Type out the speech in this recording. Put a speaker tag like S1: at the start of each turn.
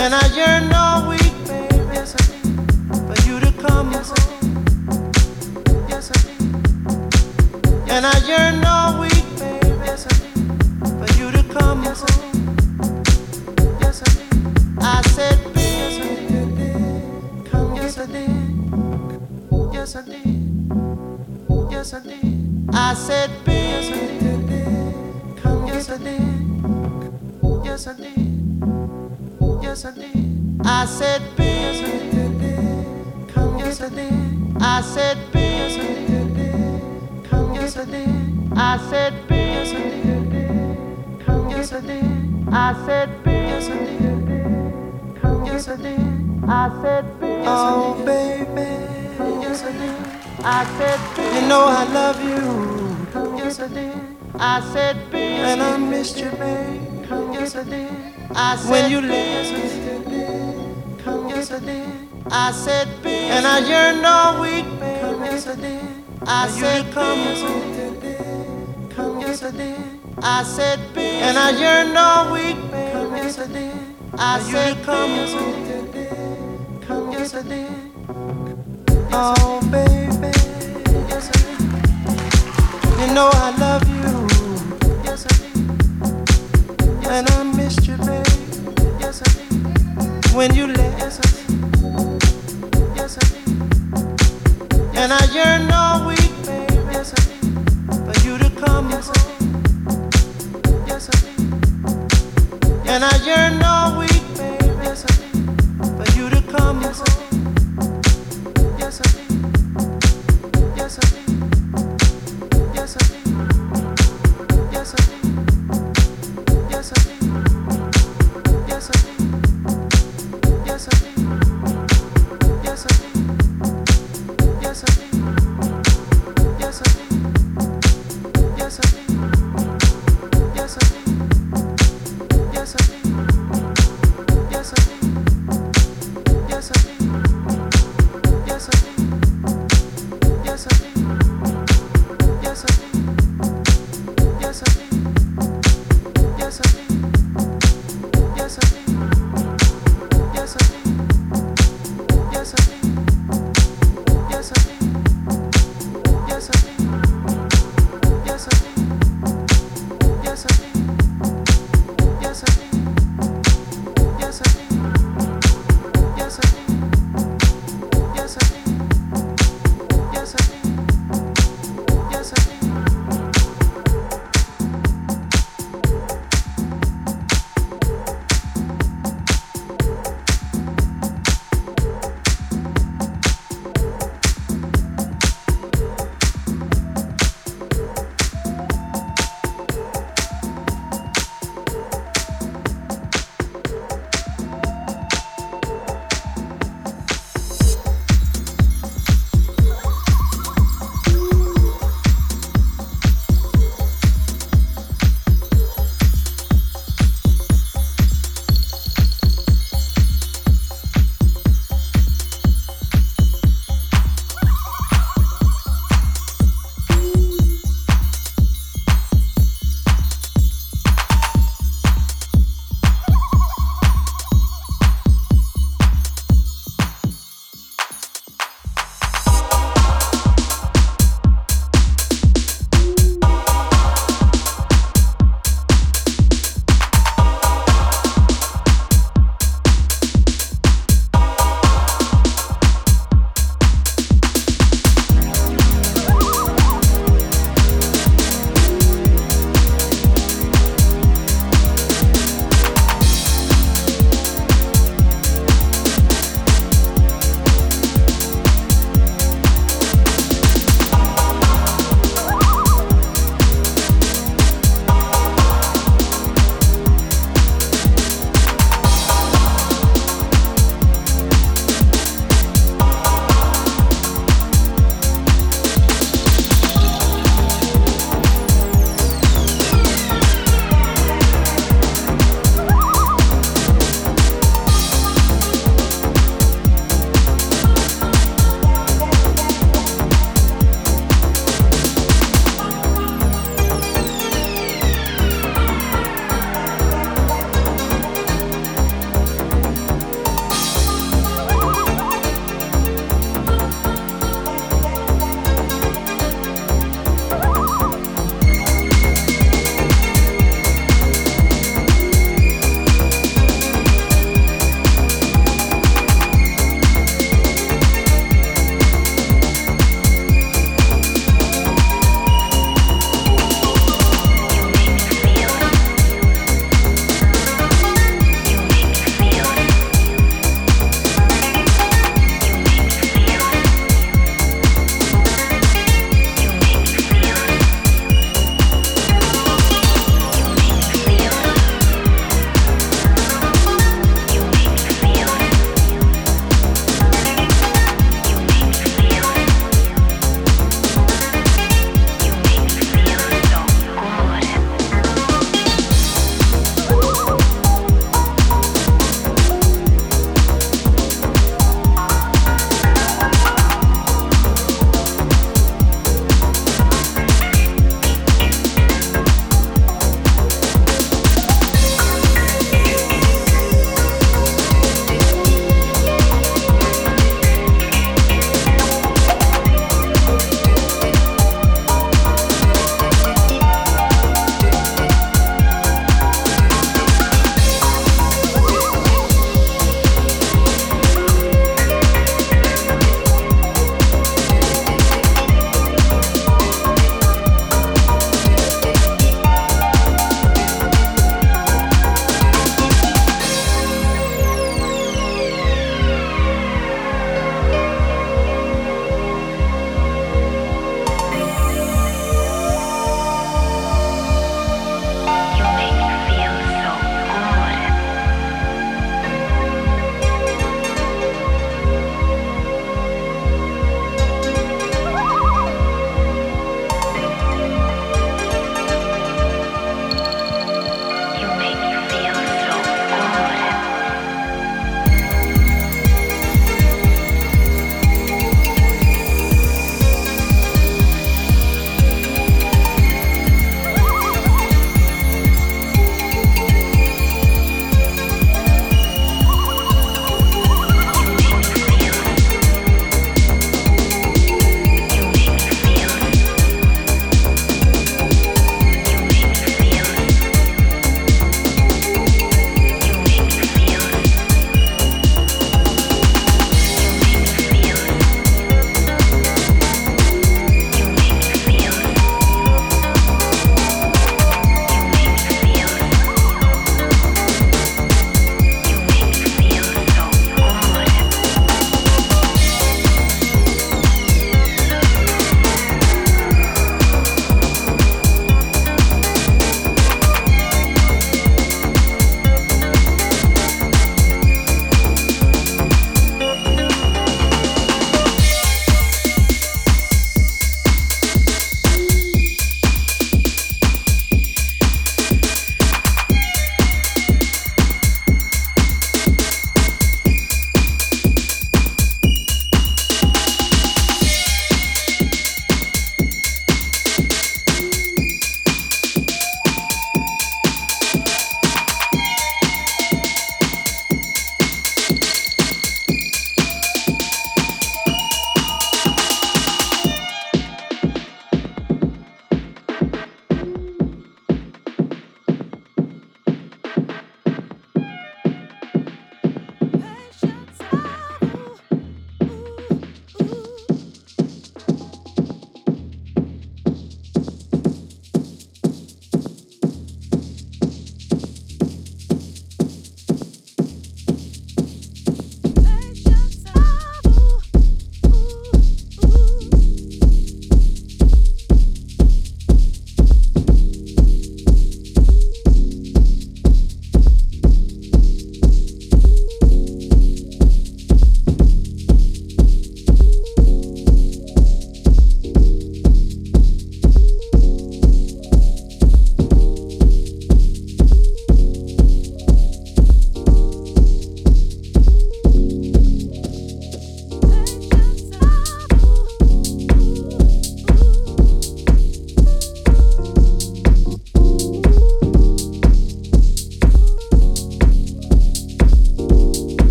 S1: And I yearned all week, babe,
S2: Yes, I did.
S1: for you to come
S2: Yes, I
S1: home.
S2: Yes, I did.
S1: And I yearned all week, babe,
S2: Yes, I did.
S1: for you to come
S2: Yes, I
S1: home.
S2: Yes, I did. I
S1: said,
S2: Yes, I
S1: baby,
S2: did.
S1: come
S2: Yes, I did. Yes, I did. Yes, I did.
S1: I said,
S2: Yes, I
S1: baby,
S2: did.
S1: come
S2: Yes, I did. Yes, I did. Yes, I did.
S1: I said,
S2: Yes, I did.
S1: come
S2: Yes, I did.
S1: I said,
S2: Yes, I did.
S1: come
S2: Yes, I did.
S1: I said,
S2: Yes, I did.
S1: come
S2: Yes, I did.
S1: I said,
S2: Yes, I did.
S1: come
S2: Yes, I did.
S1: I said, oh, baby,
S2: Yes, I did.
S1: I said, you know I love you.
S2: Yes, I did.
S1: I said,
S2: And I missed you, babe.
S1: Yes, I did.
S2: I said,
S1: When you
S2: yes,
S1: left,
S2: did.
S1: come
S2: Yes, I did.
S1: I said, and I yearned all week, baby.
S2: Yes, I did.
S1: I said,
S2: come
S1: yes, I
S2: home.
S1: come
S2: Yes, I did.
S1: I said, and I yearned all week, baby.
S2: Yes, I did.
S1: I said,
S2: come
S1: yes, I
S2: home.
S1: come
S2: Yes, I did.
S1: Oh, baby,
S2: Yes, I did.
S1: you know I love you,
S2: Yes, did.
S1: And I missed you, baby,
S2: Yes, I did.
S1: when you left.
S2: Yes, I did. Yes, I did.
S1: And I yearned all week, baby,
S2: Yes, I did.
S1: for you to come
S2: Yes, I
S1: home.
S2: Yes, I did.
S1: And I yearned all week,